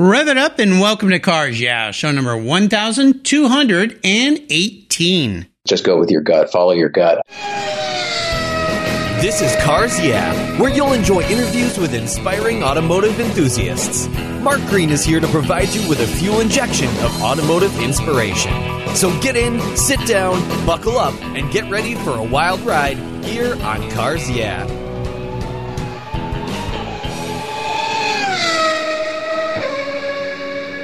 Rev it up and welcome to Cars Yeah, show number 1218. Just go with your gut, follow your gut. This is Cars Yeah, where you'll enjoy interviews with inspiring automotive enthusiasts. Mark Green is here to provide you with a fuel injection of automotive inspiration. So get in, sit down, buckle up, and get ready for a wild ride here on Cars Yeah.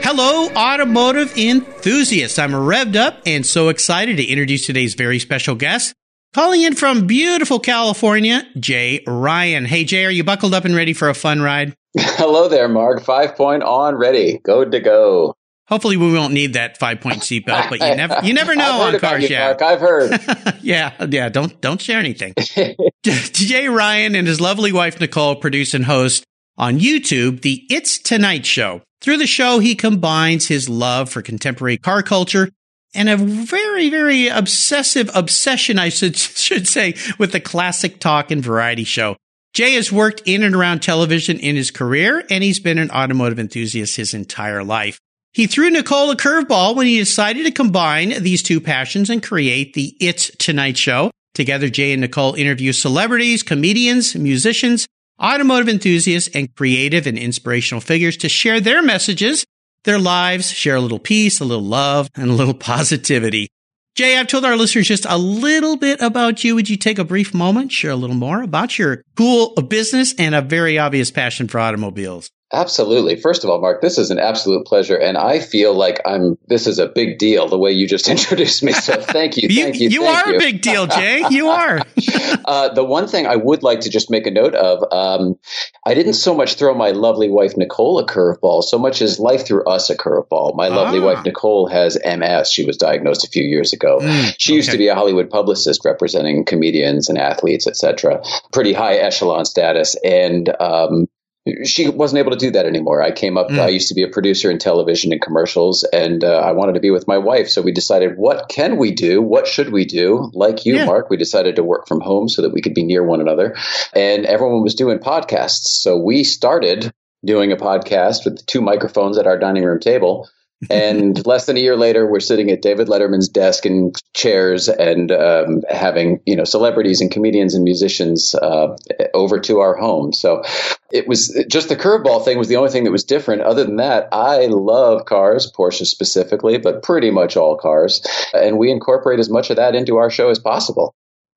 Hello, automotive enthusiasts. I'm revved up and so excited to introduce today's very special guest. Calling in from beautiful California, Jay Ryan. Hey, Jay, are you buckled up and ready for a fun ride? Hello there, Mark. Five point on, ready, go to go. Hopefully, we won't need that five point seatbelt, but you never you never know on cars. Yeah, Mark. I've heard. yeah, yeah. Don't don't share anything. Jay Ryan and his lovely wife Nicole produce and host on YouTube the It's Tonight Show. Through the show, he combines his love for contemporary car culture and a very, very obsessive obsession, I should, should say, with the classic talk and variety show. Jay has worked in and around television in his career, and he's been an automotive enthusiast his entire life. He threw Nicole a curveball when he decided to combine these two passions and create the It's Tonight Show. Together, Jay and Nicole interview celebrities, comedians, musicians, automotive enthusiasts, and creative and inspirational figures to share their messages, their lives, share a little peace, a little love, and a little positivity. Jay, I've told our listeners just a little bit about you. Would you take a brief moment, share a little more about your cool business and a very obvious passion for automobiles? Absolutely. First of all, Mark, this is an absolute pleasure, and I feel like I'm. This is a big deal the way you just introduced me. So thank you, thank you. You, you are you. a big deal, Jay. You are. uh, the one thing I would like to just make a note of, um, I didn't so much throw my lovely wife Nicole a curveball, so much as life threw us a curveball. My lovely ah. wife Nicole has MS. She was diagnosed a few years ago. Mm, she used to be a Hollywood publicist representing comedians and athletes, etc. Pretty high echelon status, and um, she wasn't able to do that anymore. I came up, mm. I used to be a producer in television and commercials, and uh, I wanted to be with my wife. So we decided, what can we do? What should we do? Like you, yeah. Mark, we decided to work from home so that we could be near one another. And everyone was doing podcasts. So we started doing a podcast with two microphones at our dining room table and less than a year later, we're sitting at David Letterman's desk in chairs and um, having you know celebrities and comedians and musicians uh, over to our home. So it was just the curveball thing was the only thing that was different. Other than that, I love cars, Porsche specifically, but pretty much all cars, and we incorporate as much of that into our show as possible.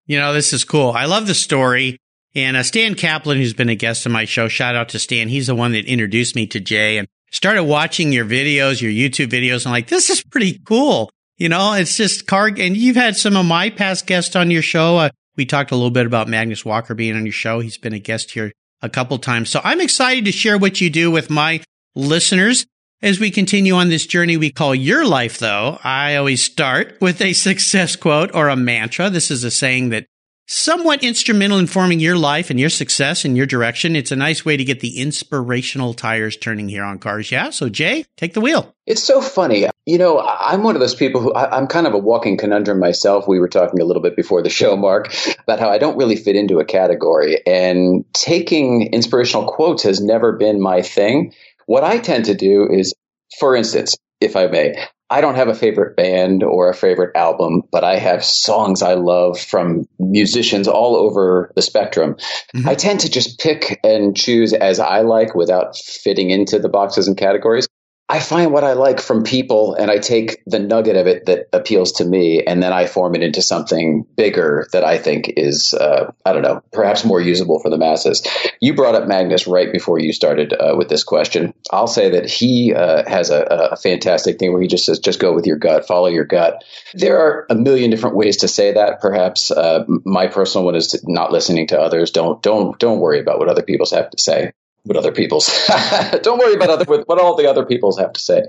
You know, this is cool. I love the story. And uh, Stan Kaplan, who's been a guest on my show, shout out to Stan. He's the one that introduced me to Jay. And started watching your videos, your YouTube videos, and like, this is pretty cool. You know, it's just car, and you've had some of my past guests on your show. Uh, we talked a little bit about Magnus Walker being on your show. He's been a guest here a couple times. So I'm excited to share what you do with my listeners. As we continue on this journey we call your life, though, I always start with a success quote or a mantra. This is a saying that somewhat instrumental in forming your life and your success and your direction. It's a nice way to get the inspirational tires turning here on cars. Yeah. So Jay, take the wheel. It's so funny. You know, I'm one of those people who I, am kind of a walking conundrum myself. We were talking a little bit before the show, Mark, about how I don't really fit into a category and taking inspirational quotes has never been my thing. What I tend to do is, for instance, if I may, I don't have a favorite band or a favorite album, but I have songs I love from musicians all over the spectrum. Mm-hmm. I tend to just pick and choose as I like without fitting into the boxes and categories. I find what I like from people and I take the nugget of it that appeals to me and then I form it into something bigger that I think is, uh, I don't know, perhaps more usable for the masses. You brought up Magnus right before you started uh, with this question. I'll say that he uh, has a, a, fantastic thing where he just says, just go with your gut, follow your gut. There are a million different ways to say that. Perhaps uh, my personal one is not listening to others. Don't, don't, don't worry about what other people have to say what other people's. Don't worry about other what all the other people's have to say.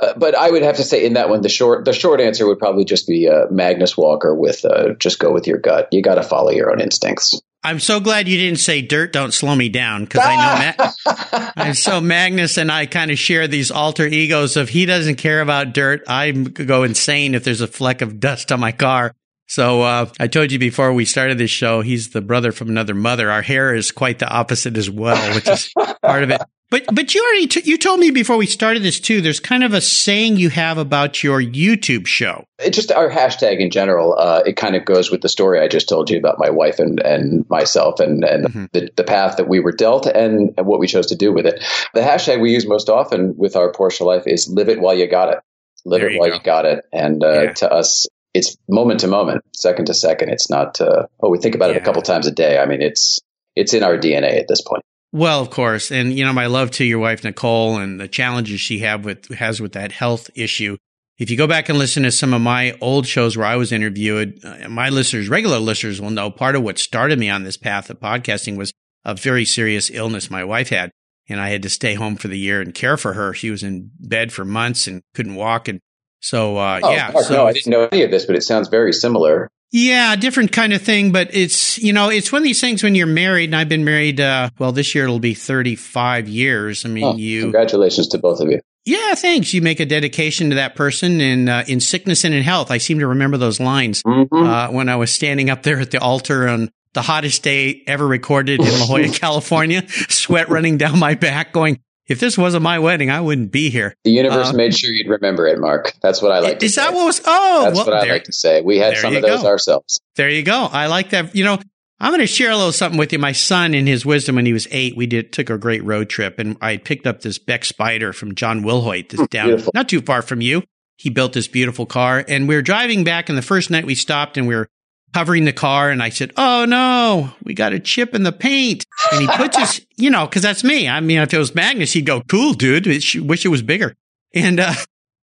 Uh, but I would have to say in that one, the short the short answer would probably just be uh, Magnus Walker with uh, just go with your gut. You got to follow your own instincts. I'm so glad you didn't say dirt don't slow me down because I know Ma- and so Magnus and I kind of share these alter egos of he doesn't care about dirt. I go insane if there's a fleck of dust on my car. So uh, I told you before we started this show, he's the brother from another mother. Our hair is quite the opposite as well, which is part of it. But but you already t- you told me before we started this too. There's kind of a saying you have about your YouTube show. It's just our hashtag in general. Uh, it kind of goes with the story I just told you about my wife and, and myself and and mm-hmm. the, the path that we were dealt and, and what we chose to do with it. The hashtag we use most often with our Porsche life is "Live it while you got it." Live there it you while go. you got it. And uh, yeah. to us, it's moment to moment, second to second. It's not. Uh, oh, we think about yeah. it a couple times a day. I mean, it's it's in our DNA at this point. Well, of course, and you know, my love to your wife Nicole and the challenges she have with has with that health issue. If you go back and listen to some of my old shows where I was interviewed, uh, my listeners, regular listeners, will know part of what started me on this path of podcasting was a very serious illness my wife had, and I had to stay home for the year and care for her. She was in bed for months and couldn't walk, and so uh, oh, yeah. So, no, I didn't know any of this, but it sounds very similar. Yeah, different kind of thing, but it's, you know, it's one of these things when you're married, and I've been married, uh, well, this year it'll be 35 years. I mean, oh, you. Congratulations to both of you. Yeah, thanks. You make a dedication to that person in, uh, in sickness and in health. I seem to remember those lines, mm-hmm. uh, when I was standing up there at the altar on the hottest day ever recorded in La Jolla, California, sweat running down my back going, if this wasn't my wedding, I wouldn't be here. The universe uh, made sure you'd remember it, Mark. That's what I like. Is that what was? Oh, that's well, what I like to say. We had some of those go. ourselves. There you go. I like that. You know, I'm going to share a little something with you. My son, in his wisdom, when he was eight, we did took a great road trip, and I picked up this Beck Spyder from John Wilhoit. This down beautiful. not too far from you. He built this beautiful car, and we were driving back. And the first night we stopped, and we were covering the car and I said, Oh no, we got a chip in the paint. And he puts his, you know, cause that's me. I mean, if it was Magnus, he'd go, cool, dude. wish it was bigger. And, uh,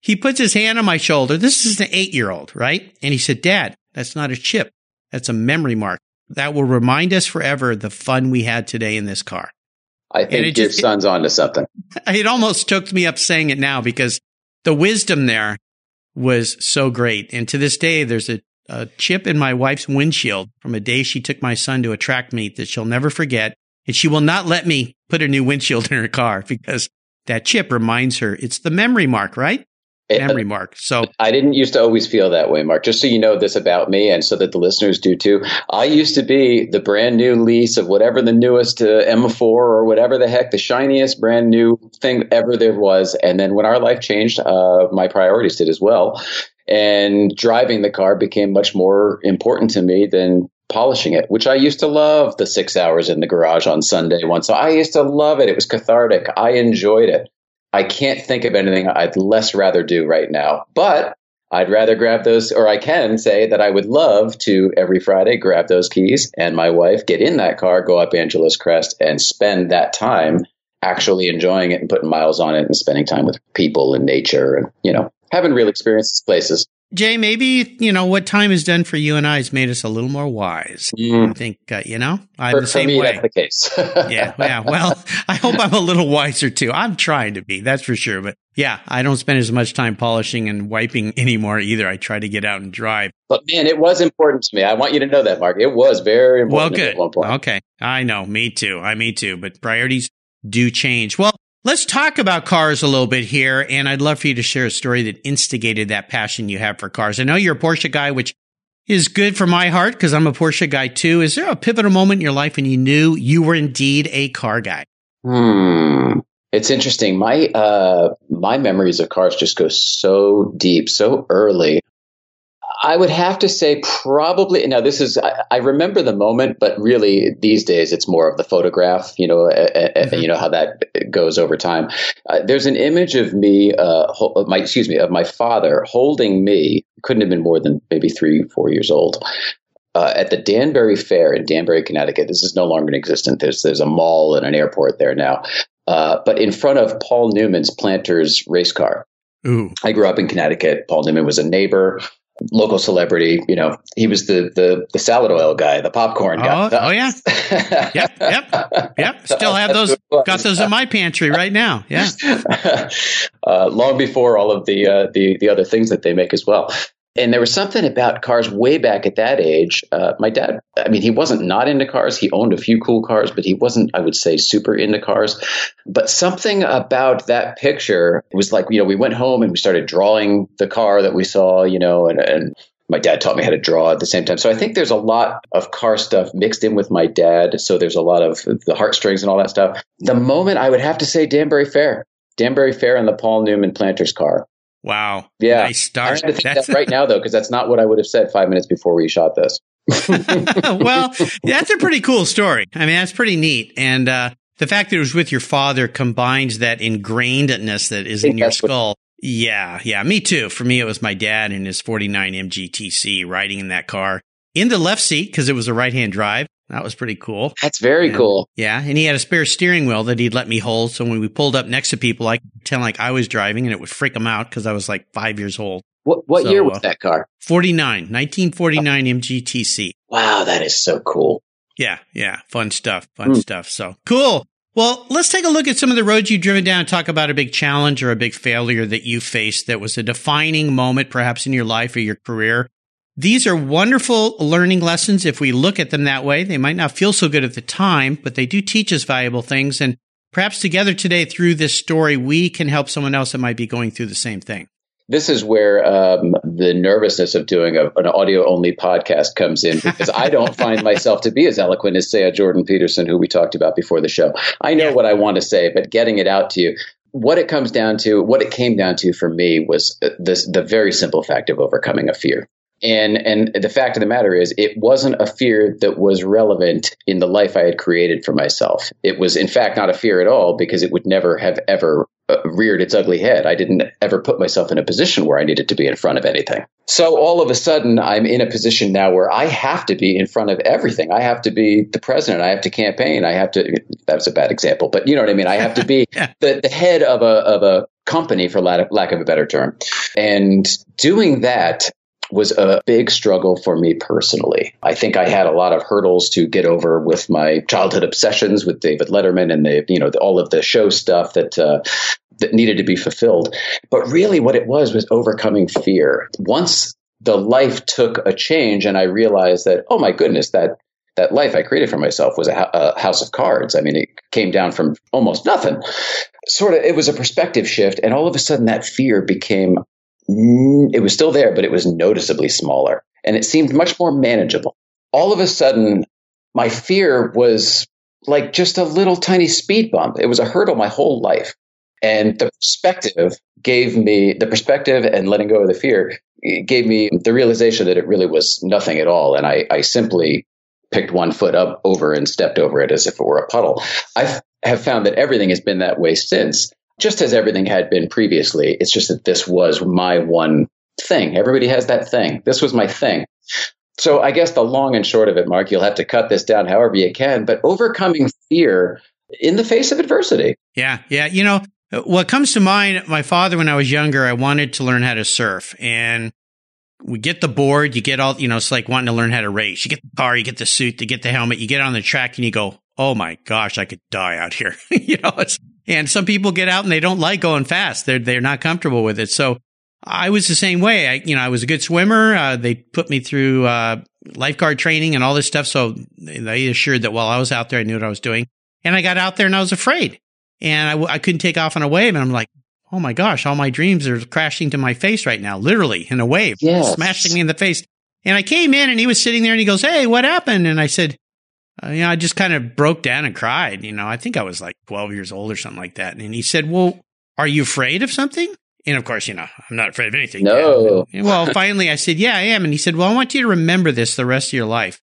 he puts his hand on my shoulder. This is an eight year old, right? And he said, Dad, that's not a chip. That's a memory mark. That will remind us forever the fun we had today in this car. I think your just, son's it, onto something. It almost choked me up saying it now because the wisdom there was so great. And to this day, there's a a chip in my wife's windshield from a day she took my son to a track meet that she'll never forget. And she will not let me put a new windshield in her car because that chip reminds her it's the memory mark, right? It, memory mark. So I didn't used to always feel that way, Mark. Just so you know this about me, and so that the listeners do too. I used to be the brand new lease of whatever the newest uh, M4 or whatever the heck the shiniest brand new thing ever there was. And then when our life changed, uh, my priorities did as well and driving the car became much more important to me than polishing it, which I used to love the six hours in the garage on Sunday once. I used to love it. It was cathartic. I enjoyed it. I can't think of anything I'd less rather do right now, but I'd rather grab those, or I can say that I would love to every Friday grab those keys and my wife get in that car, go up Angeles Crest, and spend that time actually enjoying it and putting miles on it and spending time with people and nature and, you know, haven't really experienced these places. Jay, maybe you know what time has done for you and I has made us a little more wise. Mm. I think uh, you know I'm for, the same me, way. That's the case. yeah, yeah. Well, I hope I'm a little wiser too. I'm trying to be, that's for sure. But yeah, I don't spend as much time polishing and wiping anymore either. I try to get out and drive. But man, it was important to me. I want you to know that, Mark. It was very important. Well, good. Okay, I know. Me too. I me too. But priorities do change. Well, Let's talk about cars a little bit here. And I'd love for you to share a story that instigated that passion you have for cars. I know you're a Porsche guy, which is good for my heart because I'm a Porsche guy too. Is there a pivotal moment in your life when you knew you were indeed a car guy? Hmm. It's interesting. My uh, my memories of cars just go so deep, so early. I would have to say probably now this is I, I, remember the moment, but really these days it's more of the photograph. You know, mm-hmm. you know how that goes over time. Uh, there's an image of me, uh, ho- my excuse me, of my father holding me. Couldn't have been more than maybe three, four years old. Uh, at the Danbury Fair in Danbury, Connecticut. This is no longer in existence. There's there's a mall and an airport there now. Uh, but in front of Paul Newman's Planters race car. Ooh. I grew up in Connecticut. Paul Newman was a neighbor local celebrity. You know, he was the the, the salad oil guy, the popcorn guy. Oh, oh yeah, yep, yep, yep. Still have those. Got those in my pantry right now. Yeah. uh, long before all of the uh, the the other things that they make as well. And there was something about cars way back at that age. Uh, my dad, I mean, he wasn't not into cars. He owned a few cool cars, but he wasn't, I would say, super into cars. But something about that picture was like, you know, we went home and we started drawing the car that we saw, you know, and, and my dad taught me how to draw at the same time. So I think there's a lot of car stuff mixed in with my dad. So there's a lot of the heartstrings and all that stuff. The moment I would have to say Danbury Fair, Danbury Fair and the Paul Newman Planter's car. Wow. Yeah. Nice start. I have to think that's... that right now though, because that's not what I would have said five minutes before we shot this. well, that's a pretty cool story. I mean, that's pretty neat. And uh, the fact that it was with your father combines that ingrainedness that is in your skull. What- yeah, yeah, me too. For me, it was my dad in his 49 MGTC riding in that car in the left seat because it was a right hand drive. That was pretty cool. That's very and, cool. Yeah. And he had a spare steering wheel that he'd let me hold. So when we pulled up next to people, I could pretend like I was driving and it would freak them out because I was like five years old. What, what so, year was uh, that car? 49, 1949 oh. MGTC. Wow. That is so cool. Yeah. Yeah. Fun stuff. Fun mm. stuff. So cool. Well, let's take a look at some of the roads you've driven down and talk about a big challenge or a big failure that you faced that was a defining moment, perhaps in your life or your career. These are wonderful learning lessons. If we look at them that way, they might not feel so good at the time, but they do teach us valuable things. And perhaps together today through this story, we can help someone else that might be going through the same thing this is where um, the nervousness of doing a, an audio only podcast comes in because I don't find myself to be as eloquent as, say, a Jordan Peterson, who we talked about before the show. I know yeah. what I want to say, but getting it out to you, what it comes down to, what it came down to for me was this, the very simple fact of overcoming a fear. And and the fact of the matter is, it wasn't a fear that was relevant in the life I had created for myself. It was, in fact, not a fear at all because it would never have ever uh, reared its ugly head. I didn't ever put myself in a position where I needed to be in front of anything. So all of a sudden, I'm in a position now where I have to be in front of everything. I have to be the president. I have to campaign. I have to. That was a bad example, but you know what I mean. I have to be yeah. the, the head of a of a company, for lack of, lack of a better term, and doing that was a big struggle for me personally. I think I had a lot of hurdles to get over with my childhood obsessions with David Letterman and the you know the, all of the show stuff that uh, that needed to be fulfilled. But really, what it was was overcoming fear. Once the life took a change, and I realized that oh my goodness that. That life I created for myself was a, a house of cards. I mean, it came down from almost nothing. Sort of, it was a perspective shift, and all of a sudden, that fear became Mm, it was still there, but it was noticeably smaller and it seemed much more manageable. All of a sudden, my fear was like just a little tiny speed bump. It was a hurdle my whole life. And the perspective gave me the perspective and letting go of the fear eh, gave me the realization that it really was nothing at all. And I, I simply picked one foot up over and stepped over it as if it were a puddle. I have found that everything has been that way since just as everything had been previously. It's just that this was my one thing. Everybody has that thing. This was my thing. So I guess the long and short of it, Mark, you'll have to cut this down however you can, but overcoming fear in the face of adversity. Yeah. Yeah. You know, what comes to mind, my father, when I was younger, I wanted to learn how to surf and we get the board, you get all, you know, it's like wanting to learn how to race. You get the car, you get the suit, you get the helmet, you get on the track and you go, Oh my gosh, I could die out here. you know, it's, and some people get out and they don't like going fast. They're, they're not comfortable with it. So I was the same way. I, you know, I was a good swimmer. Uh, they put me through, uh, lifeguard training and all this stuff. So they assured that while I was out there, I knew what I was doing. And I got out there and I was afraid and I w- I couldn't take off on a wave. And I'm like, Oh my gosh, all my dreams are crashing to my face right now, literally in a wave, yes. smashing me in the face. And I came in and he was sitting there and he goes, Hey, what happened? And I said, uh, you know, I just kind of broke down and cried. You know, I think I was like 12 years old or something like that. And he said, Well, are you afraid of something? And of course, you know, I'm not afraid of anything. No. well, finally I said, Yeah, I am. And he said, Well, I want you to remember this the rest of your life.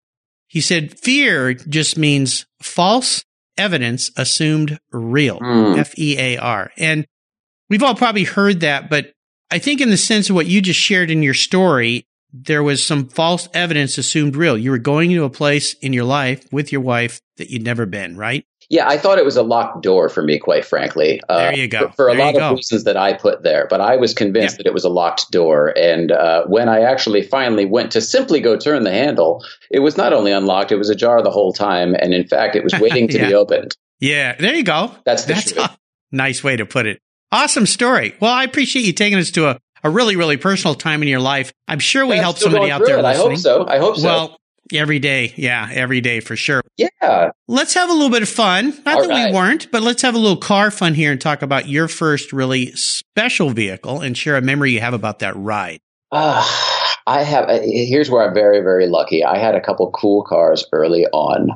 He said, Fear just means false evidence assumed real. Mm. F E A R. And we've all probably heard that, but I think in the sense of what you just shared in your story, there was some false evidence assumed real. You were going into a place in your life with your wife that you'd never been, right? Yeah, I thought it was a locked door for me, quite frankly. Uh, there you go. For, for a lot of reasons that I put there, but I was convinced that it was a locked door. And uh, when I actually finally went to simply go turn the handle, it was not only unlocked; it was ajar the whole time. And in fact, it was waiting to yeah. be opened. Yeah, there you go. That's the That's truth. A nice way to put it. Awesome story. Well, I appreciate you taking us to a a really, really personal time in your life. I'm sure we help somebody out there. listening. I hope so. I hope so. Well, every day. Yeah, every day for sure. Yeah. Let's have a little bit of fun. Not All that right. we weren't, but let's have a little car fun here and talk about your first really special vehicle and share a memory you have about that ride. Uh, I have. Uh, here's where I'm very, very lucky. I had a couple cool cars early on.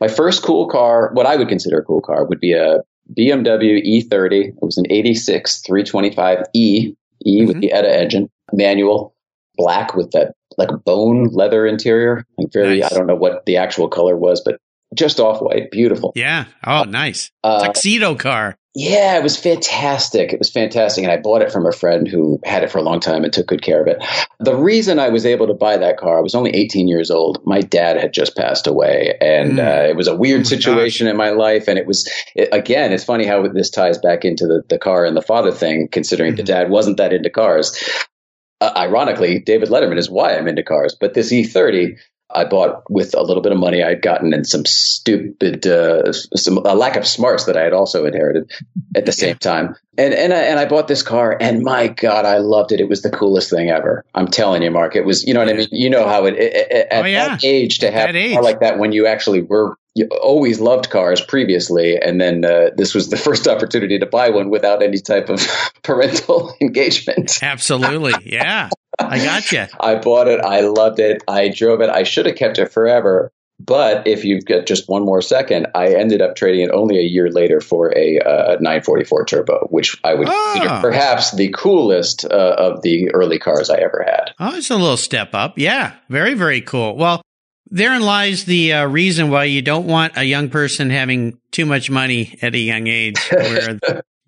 My first cool car, what I would consider a cool car, would be a BMW E30. It was an 86 325E, E mm-hmm. with the ETA engine, manual, black with that like bone leather interior. Like very, nice. I don't know what the actual color was, but just off white, beautiful. Yeah. Oh, nice. Uh, Tuxedo car. Yeah, it was fantastic. It was fantastic. And I bought it from a friend who had it for a long time and took good care of it. The reason I was able to buy that car, I was only 18 years old. My dad had just passed away. And mm. uh, it was a weird oh situation gosh. in my life. And it was, it, again, it's funny how this ties back into the, the car and the father thing, considering mm. the dad wasn't that into cars. Uh, ironically, David Letterman is why I'm into cars. But this E30, I bought with a little bit of money I'd gotten and some stupid, uh, some a lack of smarts that I had also inherited at the same time. And and I, and I bought this car, and my God, I loved it. It was the coolest thing ever. I'm telling you, Mark. It was, you know what I mean. You know how it, it, it at oh, yeah. that age to have a car like that when you actually were always loved cars previously, and then uh, this was the first opportunity to buy one without any type of parental engagement. Absolutely, yeah. I got you. I bought it. I loved it. I drove it. I should have kept it forever. But if you've got just one more second, I ended up trading it only a year later for a uh, 944 turbo, which I would oh. consider perhaps the coolest uh, of the early cars I ever had. Oh, it's a little step up. Yeah, very, very cool. Well, therein lies the uh, reason why you don't want a young person having too much money at a young age, where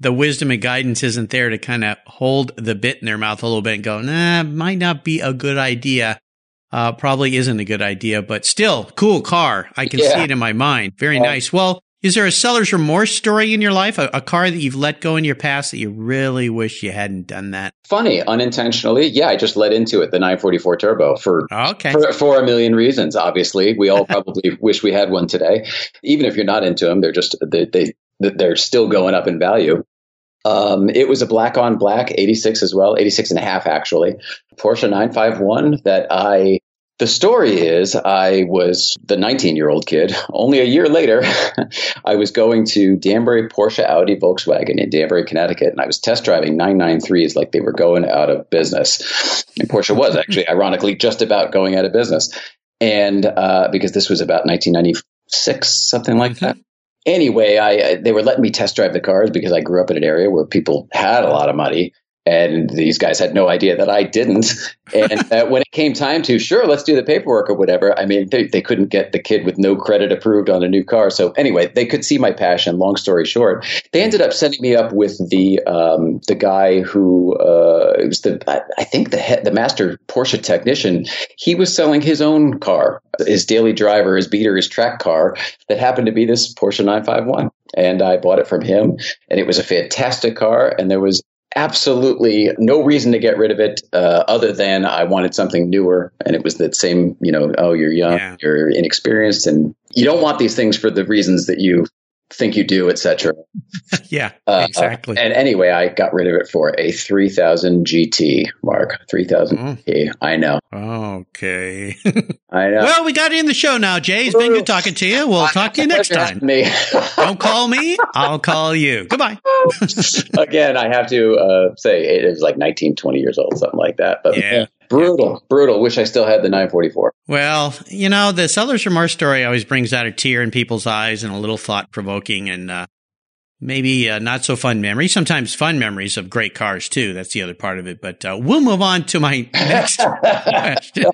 the wisdom and guidance isn't there to kind of hold the bit in their mouth a little bit and go, nah, might not be a good idea. Uh, probably isn't a good idea, but still, cool car. I can yeah. see it in my mind. Very yeah. nice. Well, is there a seller's remorse story in your life? A, a, car that you've let go in your past that you really wish you hadn't done that? Funny, unintentionally. Yeah, I just let into it, the 944 Turbo, for, okay. for, for a million reasons, obviously. We all probably wish we had one today. Even if you're not into them, they're just, they, they they're still going up in value. Um, it was a black on black 86 as well, 86 and a half actually. Porsche 951 that I the story is I was the 19 year old kid. Only a year later, I was going to Danbury Porsche Audi Volkswagen in Danbury, Connecticut, and I was test driving 993s like they were going out of business. And Porsche was actually, ironically, just about going out of business. And uh, because this was about 1996, something like mm-hmm. that anyway, I, they were letting me test drive the cars because I grew up in an area where people had a lot of money and these guys had no idea that I didn't. And uh, when it came time to, sure, let's do the paperwork or whatever, I mean, they, they couldn't get the kid with no credit approved on a new car. So anyway, they could see my passion. Long story short, they ended up setting me up with the um, the guy who uh, was the I think the head, the master Porsche technician. He was selling his own car, his daily driver, his beater, his track car that happened to be this Porsche 951 and I bought it from him. And it was a fantastic car. And there was absolutely no reason to get rid of it uh, other than I wanted something newer. And it was that same, you know, oh, you're young, yeah. you're inexperienced, and you don't want these things for the reasons that you think you do, etc. yeah, uh, exactly. and anyway, I got rid of it for a 3000 GT, Mark. 3000 oh. GT. I know. Okay. I know. Well, we got it in the show now, Jay. It's been good talking to you. We'll talk to you next time. Me. Don't call me. I'll call you. Goodbye. Again, I have to uh, say it is like 19, 20 years old, something like that. But yeah. Brutal, brutal. Wish I still had the 944. Well, you know, the seller's remorse story always brings out a tear in people's eyes and a little thought provoking and uh, maybe uh, not so fun memories. Sometimes fun memories of great cars too. That's the other part of it. But uh, we'll move on to my next question.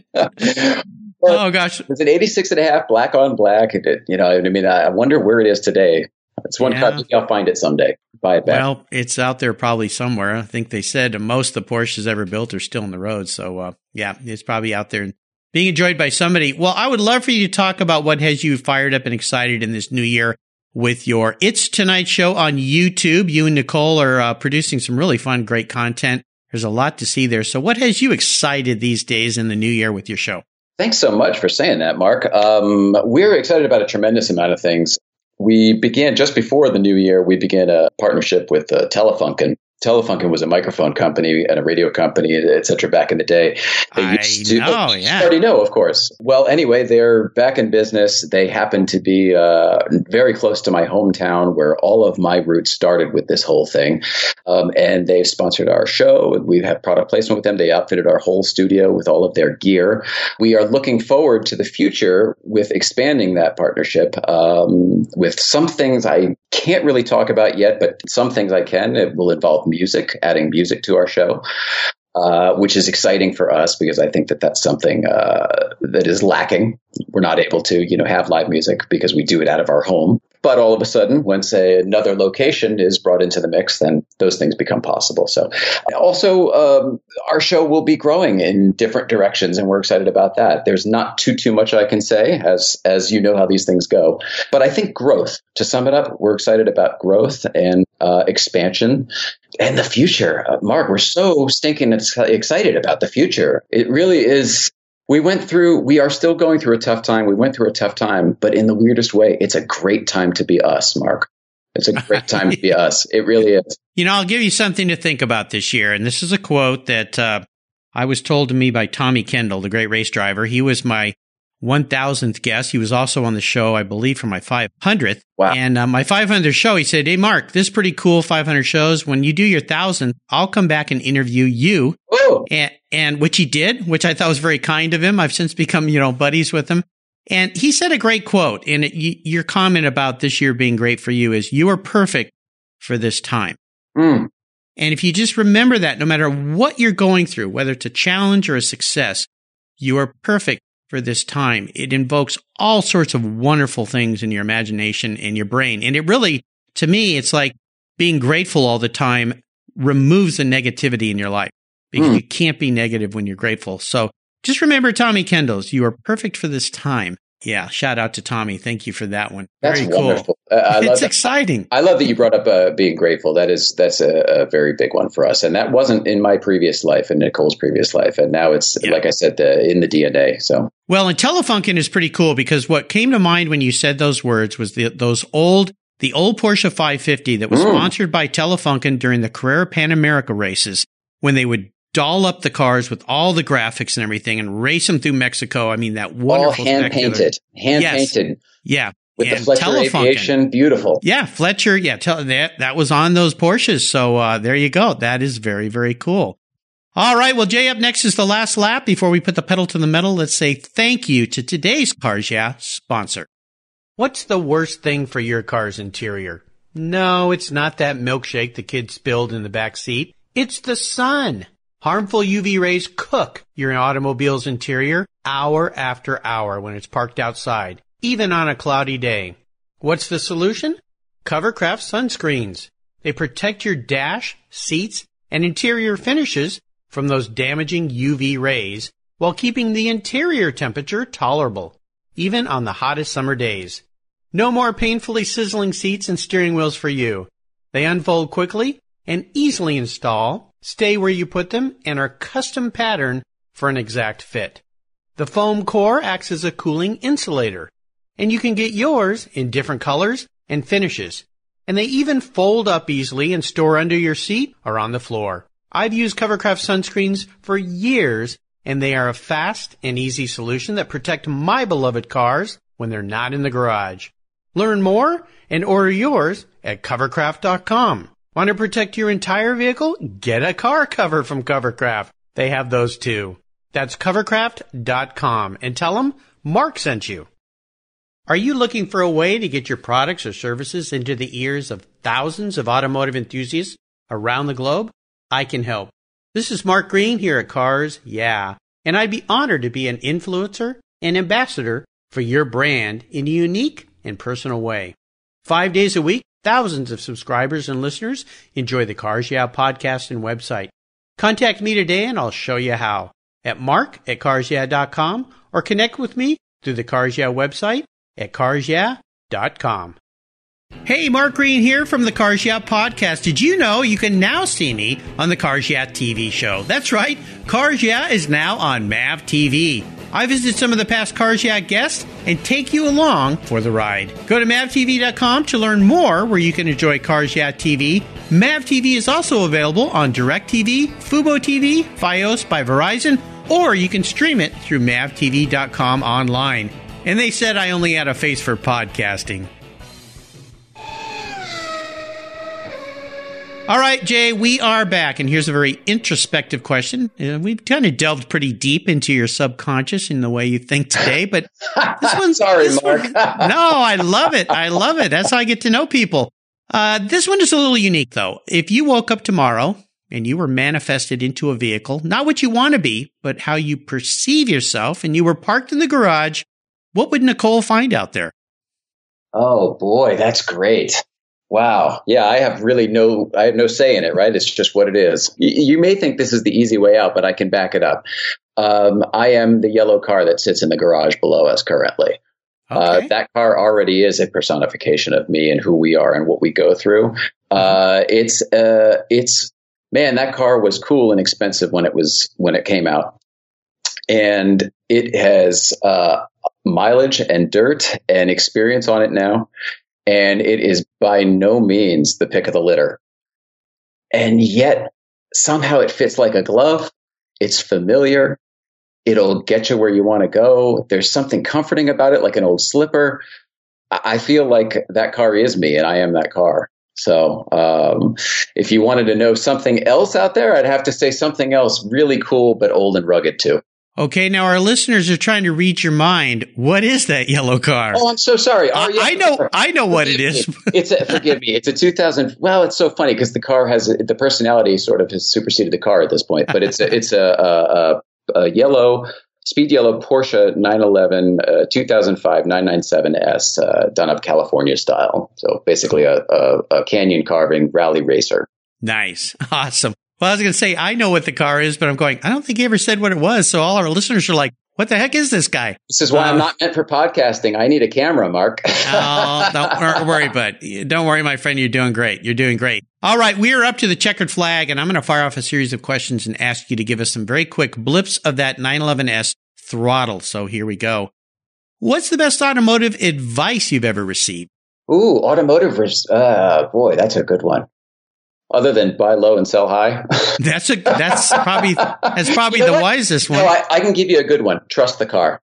oh gosh, it's an 86 and a half black on black. You know, I mean, I wonder where it is today. It's one yeah. car. I'll find it someday. Buy it back. Well, it's out there probably somewhere. I think they said most of the Porsches ever built are still on the road. So, uh, yeah, it's probably out there being enjoyed by somebody. Well, I would love for you to talk about what has you fired up and excited in this new year with your It's Tonight show on YouTube. You and Nicole are uh, producing some really fun, great content. There's a lot to see there. So, what has you excited these days in the new year with your show? Thanks so much for saying that, Mark. Um, we're excited about a tremendous amount of things we began just before the new year. We began a partnership with uh, Telefunken Telefunken was a microphone company and a radio company, etc. Back in the day, they I used to, know, oh, yeah. Already know, of course. Well, anyway, they're back in business. They happen to be uh, very close to my hometown, where all of my roots started with this whole thing. Um, and they've sponsored our show. We have product placement with them. They outfitted our whole studio with all of their gear. We are looking forward to the future with expanding that partnership um, with some things I can't really talk about yet, but some things I can. It will involve music, adding music to our show. Uh, which is exciting for us because I think that that's something uh, that is lacking. We're not able to, you know, have live music because we do it out of our home. But all of a sudden, once a, another location is brought into the mix, then those things become possible. So, also, um, our show will be growing in different directions, and we're excited about that. There's not too too much I can say, as as you know how these things go. But I think growth. To sum it up, we're excited about growth and uh, expansion and the future. Uh, Mark, we're so stinking excited about the future. It really is we went through we are still going through a tough time. We went through a tough time but in the weirdest way it's a great time to be us mark. It's a great time to be us. It really is. You know i'll give you something to think about this year and this is a quote that uh, i was told to me by tommy kendall the great race driver. He was my 1000th guest. He was also on the show, I believe, for my 500th. Wow. And uh, my 500th show, he said, Hey, Mark, this is pretty cool 500 shows. When you do your 1000th, I'll come back and interview you. Oh. And, and which he did, which I thought was very kind of him. I've since become, you know, buddies with him. And he said a great quote. And it, your comment about this year being great for you is you are perfect for this time. Mm. And if you just remember that, no matter what you're going through, whether it's a challenge or a success, you are perfect for this time. It invokes all sorts of wonderful things in your imagination and your brain. And it really, to me, it's like being grateful all the time removes the negativity in your life because mm. you can't be negative when you're grateful. So just remember Tommy Kendall's, you are perfect for this time. Yeah, shout out to Tommy. Thank you for that one. That's very wonderful. Cool. Uh, it's that. exciting. I love that you brought up uh, being grateful. That is that's a, a, very big one for us, and that wasn't in my previous life, in Nicole's previous life, and now it's yeah. like I said, the, in the DNA. So well, and Telefunken is pretty cool because what came to mind when you said those words was the, those old the old Porsche 550 that was mm. sponsored by Telefunken during the Carrera Panamericana races when they would doll up the cars with all the graphics and everything and race them through Mexico. I mean, that wonderful all hand painted, hand yes. painted. Yeah. With and the Fletcher Telefunken. aviation, beautiful. Yeah, Fletcher. Yeah, tell, that that was on those Porsches. So uh, there you go. That is very very cool. All right. Well, Jay, up next is the last lap. Before we put the pedal to the metal, let's say thank you to today's Cars Yeah sponsor. What's the worst thing for your car's interior? No, it's not that milkshake the kid spilled in the back seat. It's the sun. Harmful UV rays cook your automobile's interior hour after hour when it's parked outside, even on a cloudy day. What's the solution? Covercraft sunscreens. They protect your dash, seats, and interior finishes from those damaging UV rays while keeping the interior temperature tolerable, even on the hottest summer days. No more painfully sizzling seats and steering wheels for you. They unfold quickly and easily install stay where you put them, and are custom patterned for an exact fit. The foam core acts as a cooling insulator, and you can get yours in different colors and finishes. And they even fold up easily and store under your seat or on the floor. I've used Covercraft sunscreens for years, and they are a fast and easy solution that protect my beloved cars when they're not in the garage. Learn more and order yours at covercraft.com. Want to protect your entire vehicle? Get a car cover from Covercraft. They have those too. That's covercraft.com and tell them Mark sent you. Are you looking for a way to get your products or services into the ears of thousands of automotive enthusiasts around the globe? I can help. This is Mark Green here at Cars Yeah, and I'd be honored to be an influencer and ambassador for your brand in a unique and personal way. Five days a week, Thousands of subscribers and listeners enjoy the Cars Yeah podcast and website. Contact me today and I'll show you how at mark at carsyeah.com or connect with me through the Cars Yeah website at carsyeah.com. Hey, Mark Green here from the Cars Yeah podcast. Did you know you can now see me on the Cars Yeah TV show? That's right, Cars Yeah is now on MAV TV. I visit some of the past Cars Yeah guests and take you along for the ride. Go to mavtv.com to learn more where you can enjoy Cars Yeah TV. Mav TV is also available on DirecTV, Fubo TV, Fios by Verizon, or you can stream it through mavtv.com online. And they said I only had a face for podcasting. All right, Jay, we are back, and here's a very introspective question. Uh, we've kind of delved pretty deep into your subconscious in the way you think today, but this one's sorry, this Mark. One, no, I love it. I love it. That's how I get to know people. Uh, this one is a little unique, though. If you woke up tomorrow and you were manifested into a vehicle, not what you want to be, but how you perceive yourself, and you were parked in the garage, what would Nicole find out there? Oh boy, that's great. Wow. Yeah, I have really no, I have no say in it, right? It's just what it is. Y- you may think this is the easy way out, but I can back it up. Um, I am the yellow car that sits in the garage below us currently. Uh, that car already is a personification of me and who we are and what we go through. Uh, it's, uh, it's, man, that car was cool and expensive when it was, when it came out. And it has, uh, mileage and dirt and experience on it now. And it is by no means the pick of the litter. And yet somehow it fits like a glove. It's familiar. It'll get you where you want to go. There's something comforting about it, like an old slipper. I feel like that car is me and I am that car. So, um, if you wanted to know something else out there, I'd have to say something else really cool, but old and rugged too. Okay, now our listeners are trying to read your mind. What is that yellow car? Oh, I'm so sorry. I, Oh, yeah. I know, I know what it is. it's a, forgive me. It's a 2000. Well, it's so funny because the car has the personality sort of has superseded the car at this point. But it's a it's a, a, a, a yellow speed yellow Porsche 911 uh, 2005 997s uh, done up California style. So basically a, a, a canyon carving rally racer. Nice, awesome. Well, I was going to say I know what the car is, but I'm going. I don't think he ever said what it was. So all our listeners are like, "What the heck is this guy?" This is why Um, I'm not meant for podcasting. I need a camera, Mark. Oh, don't wor- worry, but don't worry, my friend. You're doing great. You're doing great. All right, we are up to the checkered flag, and I'm going to fire off a series of questions and ask you to give us some very quick blips of that 911S throttle. So here we go. What's the best automotive advice you've ever received? Ooh, automotive. Res- uh, boy, that's a good one. Other than buy low and sell high. That's a that's probably that's probably You know the what? wisest one. No, I, I can give you a good one. Trust the car.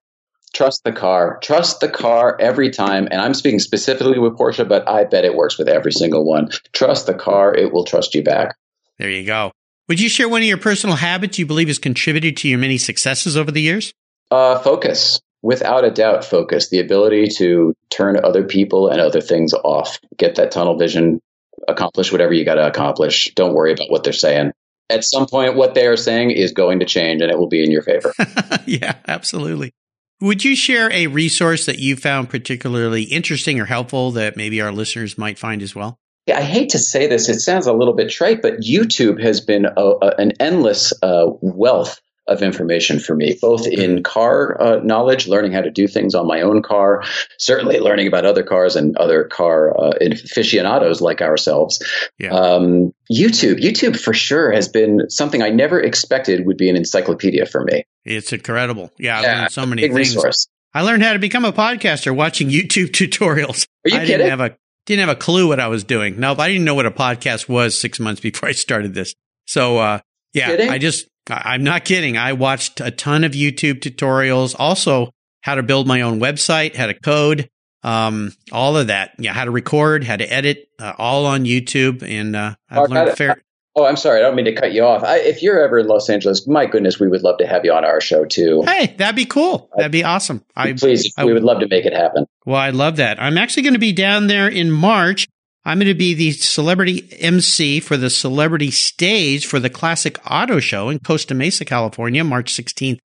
Trust the car. Trust the car every time. And I'm speaking specifically with Porsche, but I bet it works with every single one. Trust the car. It will trust you back. There you go. Would you share one of your personal habits you believe has contributed to your many successes over the years? Uh, focus. Without a doubt, focus. The ability to turn other people and other things off. Get that tunnel vision. Accomplish whatever you got to accomplish. Don't worry about what they're saying. At some point, what they are saying is going to change and it will be in your favor. yeah, absolutely. Would you share a resource that you found particularly interesting or helpful that maybe our listeners might find as well? Yeah, I hate to say this. It sounds a little bit trite, but YouTube has been a, a, an endless uh, wealth of information for me, both in car uh, knowledge, learning how to do things on my own car, certainly learning about other cars and other car uh, aficionados like ourselves. Yeah. Um, YouTube, YouTube for sure has been something I never expected would be an encyclopedia for me. It's incredible. Yeah, I Yeah, learned so many things. resource. I learned how to become a podcaster watching YouTube tutorials. Are you I kidding? didn't have a didn't have a clue what I was doing. Nope, I didn't know what a podcast was six months before I started this. So uh, yeah, Kidding? I just I'm not kidding. I watched a ton of YouTube tutorials. Also, how to build my own website, how to code, um, all of that. Yeah, how to record, how to edit, uh, all on YouTube, and uh, I've Mark, learned I- a fair. Oh, I'm sorry. I don't mean to cut you off. I, if you're ever in Los Angeles, my goodness, we would love to have you on our show too. Hey, that'd be cool. That'd be awesome. I Please, I- we would love to make it happen. Well, I love that. I'm actually going to be down there in March. I'm going to be the celebrity MC for the celebrity stage for the Classic Auto Show in Costa Mesa, California, March 16th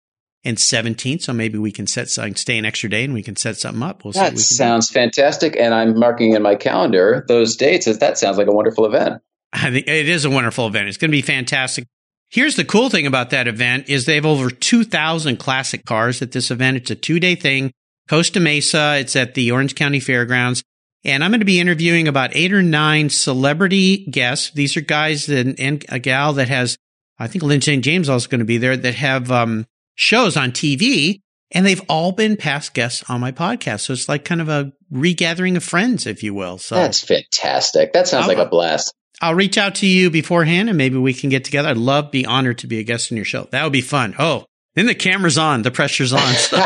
and 17th. So maybe we can set some, stay an extra day and we can set something up. We'll That can do. sounds fantastic, and I'm marking in my calendar those dates. As that sounds like a wonderful event. I think it is a wonderful event. It's going to be fantastic. Here's the cool thing about that event is they have over 2,000 classic cars at this event. It's a two day thing. Costa Mesa. It's at the Orange County Fairgrounds. And I'm going to be interviewing about eight or nine celebrity guests. These are guys that, and a gal that has, I think Lyn St. James also going to be there that have, um, shows on TV and they've all been past guests on my podcast. So it's like kind of a regathering of friends, if you will. So that's fantastic. That sounds I'll, like a blast. I'll reach out to you beforehand and maybe we can get together. I'd love, be honored to be a guest on your show. That would be fun. Oh, then the camera's on, the pressure's on. So.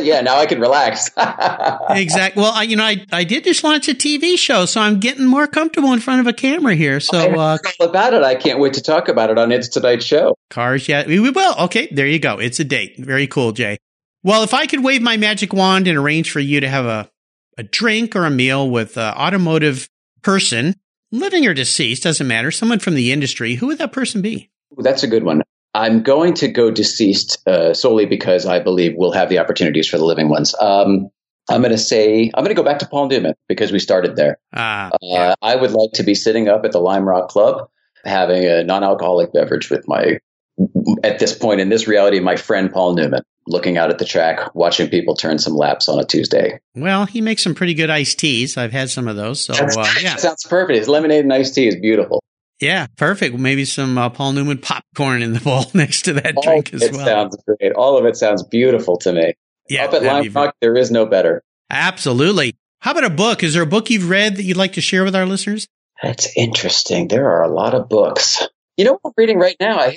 yeah, now I can relax. exactly. Well, I, you know, I, I did just launch a TV show, so I'm getting more comfortable in front of a camera here. So uh, all about it. I can't wait to talk about it on It's Tonight Show. Cars, yeah, we, we will. Okay, there you go. It's a date. Very cool, Jay. Well, if I could wave my magic wand and arrange for you to have a, a drink or a meal with an automotive person, living or deceased, doesn't matter, someone from the industry, who would that person be? That's a good one. I'm going to go deceased uh, solely because I believe we'll have the opportunities for the living ones. Um, I'm going to say I'm going to go back to Paul Newman because we started there. Uh, yeah. I would like to be sitting up at the Lime Rock Club having a non-alcoholic beverage with my at this point in this reality my friend Paul Newman looking out at the track watching people turn some laps on a Tuesday. Well, he makes some pretty good iced teas. I've had some of those. So uh, yeah. sounds perfect. His lemonade and iced tea is beautiful. Yeah, perfect. Maybe some uh, Paul Newman popcorn in the bowl next to that All drink as it well. Sounds great. All of it sounds beautiful to me. Yeah, up at Lime Rock, there is no better. Absolutely. How about a book? Is there a book you've read that you'd like to share with our listeners? That's interesting. There are a lot of books. You know what I'm reading right now? I,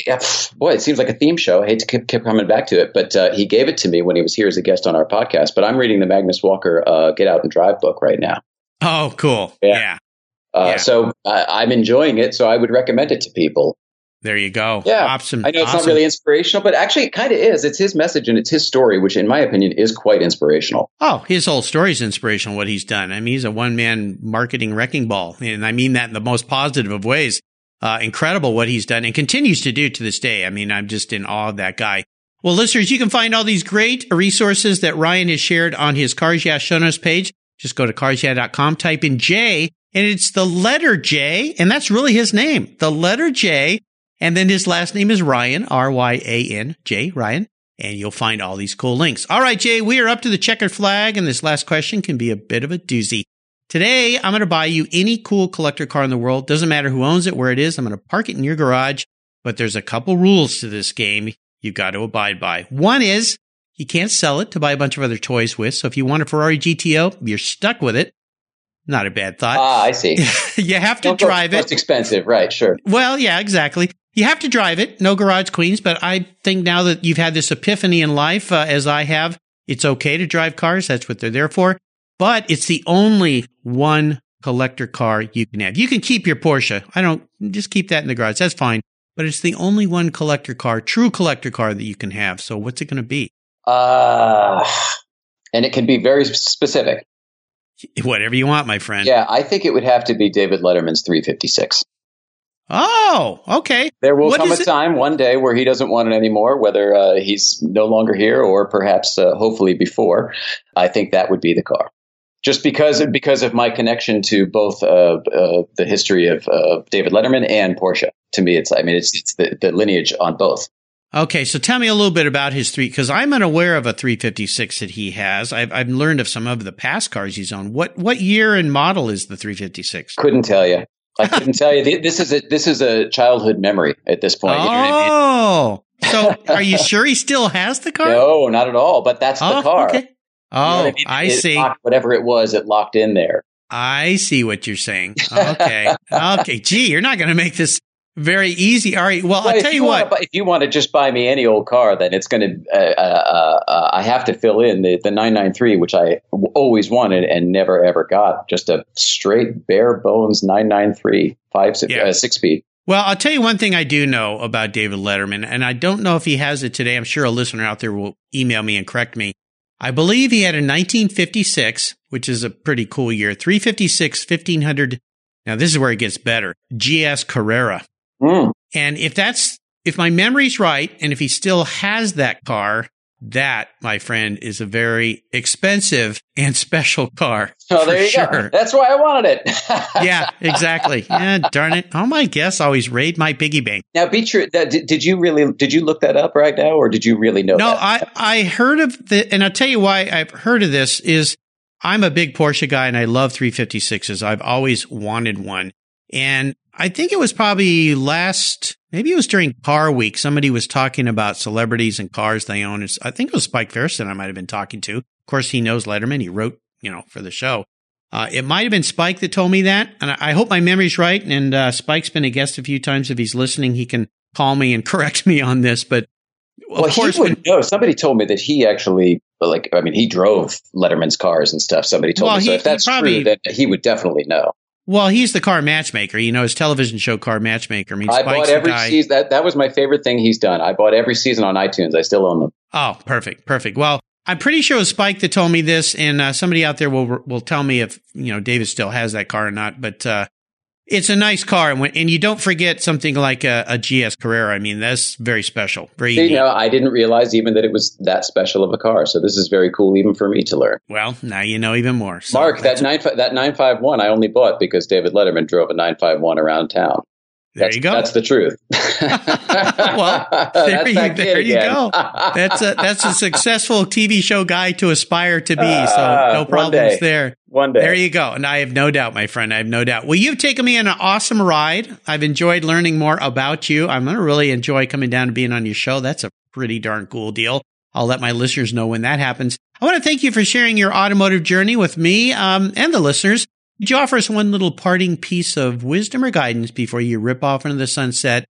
boy, it seems like a theme show. I hate to keep, keep coming back to it, but uh, he gave it to me when he was here as a guest on our podcast. But I'm reading the Magnus Walker uh, Get Out and Drive book right now. Oh, cool. Yeah. yeah. Uh, yeah. So I'm enjoying it. So I would recommend it to people. There you go. Yeah. Awesome. I know it's awesome. not really inspirational, but actually it kind of is. It's his message and it's his story, which in my opinion is quite inspirational. Oh, his whole story is inspirational, what he's done. I mean, he's a one man marketing wrecking ball. And I mean that in the most positive of ways. Uh, incredible what he's done and continues to do to this day. I mean, I'm just in awe of that guy. Well, listeners, you can find all these great resources that Ryan has shared on his Cars Yeah show notes page. Just go to carsyeah.com, type in J and it's the letter J, and that's really his name, the letter J. And then his last name is Ryan, R Y A N, J, Ryan. And you'll find all these cool links. All right, Jay, we are up to the checkered flag, and this last question can be a bit of a doozy. Today, I'm going to buy you any cool collector car in the world. Doesn't matter who owns it, where it is. I'm going to park it in your garage. But there's a couple rules to this game you've got to abide by. One is you can't sell it to buy a bunch of other toys with. So if you want a Ferrari GTO, you're stuck with it. Not a bad thought. Ah, I see. you have to drive it. It's expensive, right? Sure. Well, yeah, exactly. You have to drive it. No garage queens, but I think now that you've had this epiphany in life, uh, as I have, it's okay to drive cars. That's what they're there for. But it's the only one collector car you can have. You can keep your Porsche. I don't just keep that in the garage. That's fine. But it's the only one collector car, true collector car that you can have. So what's it going to be? Uh, and it can be very specific. Whatever you want, my friend. Yeah, I think it would have to be David Letterman's 356. Oh, okay. There will what come a it? time one day where he doesn't want it anymore, whether uh, he's no longer here or perhaps, uh, hopefully, before. I think that would be the car. Just because because of my connection to both uh, uh the history of uh, David Letterman and Porsche. To me, it's I mean it's it's the, the lineage on both. Okay, so tell me a little bit about his three, because I'm unaware of a 356 that he has. I've, I've learned of some of the past cars he's owned. What what year and model is the 356? Couldn't tell you. I couldn't tell you. This is a this is a childhood memory at this point. Oh, you know I mean? Oh, so are you sure he still has the car? No, not at all. But that's oh, the car. Okay. Oh, you know I, oh, mean? I see. Locked, whatever it was, it locked in there. I see what you're saying. Okay. okay. Gee, you're not going to make this very easy. All right. Well, well I'll tell you, you what. if you want to just buy me any old car, then it's going to. Uh, uh, uh, I have to fill in the, the 993, which I always wanted and never ever got. Just a straight bare bones 993 five yeah. uh, six speed. Well, I'll tell you one thing I do know about David Letterman, and I don't know if he has it today. I'm sure a listener out there will email me and correct me. I believe he had a 1956, which is a pretty cool year, 356 1500. Now, this is where it gets better. GS Carrera. Mm. And if that's, if my memory's right, and if he still has that car, that, my friend, is a very expensive and special car. Oh, there you sure. go. That's why I wanted it. yeah, exactly. Yeah, darn it. Oh, my guess always raid my piggy bank. Now, be true. That, did, did you really, did you look that up right now or did you really know no, that? I, I heard of the, and I'll tell you why I've heard of this is I'm a big Porsche guy and I love 356s. I've always wanted one. And I think it was probably last, maybe it was during Car Week. Somebody was talking about celebrities and cars they own. It's, I think it was Spike Feresten I might have been talking to. Of course, he knows Letterman. He wrote, you know, for the show. Uh, it might have been Spike that told me that. And I, I hope my memory's right. And uh, Spike's been a guest a few times. If he's listening, he can call me and correct me on this. But well, of course, he would when, know. Somebody told me that he actually, like, I mean, he drove Letterman's cars and stuff. Somebody told well, me. So if that's probably, true, then he would definitely know. Well, he's the car matchmaker. You know, his television show car matchmaker. I mean, I bought every season. That, that was my favorite thing he's done. I bought every season on iTunes. I still own them. Oh, perfect. Perfect. Well, I'm pretty sure it was Spike that told me this, and uh, somebody out there will will tell me if you know David still has that car or not. But uh, it's a nice car, and, when, and you don't forget something like a, a, GS Carrera. I mean, that's very special. Very. You know, I didn't realize even that it was that special of a car. So this is very cool, even for me to learn. Well, now you know even more. So Mark, that nine that nine five one I only bought because David Letterman drove a nine five one around town. There that's, you go. That's the truth. well, there, you, there you, go. That's a that's a successful TV show guy to aspire to be. So uh, no problems there. One day. There you go. And I have no doubt, my friend. I have no doubt. Well, you've taken me on an awesome ride. I've enjoyed learning more about you. I'm going to really enjoy coming down and being on your show. That's a pretty darn cool deal. I'll let my listeners know when that happens. I want to thank you for sharing your automotive journey with me um, and the listeners. Could you offer us one little parting piece of wisdom or guidance before you rip off into the sunset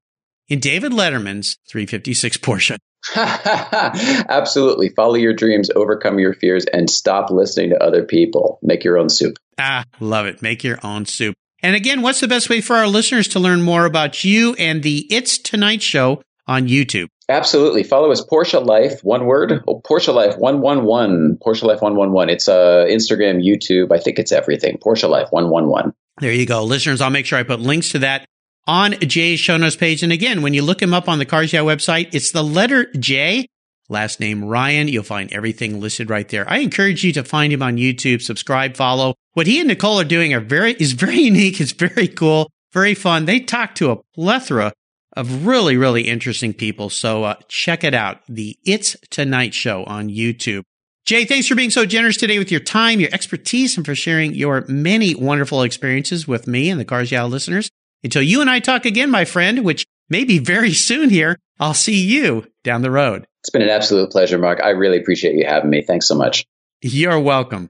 in David Letterman's 356 Porsche? Absolutely. Follow your dreams, overcome your fears, and stop listening to other people. Make your own soup. Ah, love it. Make your own soup. And again, what's the best way for our listeners to learn more about you and the It's Tonight show on YouTube? Absolutely. Follow us, Porsche Life, one word. Oh, Porsche Life 111. Porsche Life 111. It's uh, Instagram, YouTube. I think it's everything. Porsche Life 111. There you go. Listeners, I'll make sure I put links to that on Jay's show notes page. And again, when you look him up on the Cars Yeah website, it's the letter J, last name Ryan. You'll find everything listed right there. I encourage you to find him on YouTube, subscribe, follow. What he and Nicole are doing are very, is very unique. It's very cool, very fun. They talk to a plethora of really, really interesting people. So uh, check it out. The It's Tonight Show on YouTube. Jay, thanks for being so generous today with your time, your expertise, and for sharing your many wonderful experiences with me and the Cars Yeah listeners. Until you and I talk again, my friend, which may be very soon here, I'll see you down the road. It's been an absolute pleasure, Mark. I really appreciate you having me. Thanks so much. You're welcome.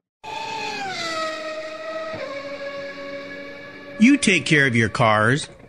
You take care of your cars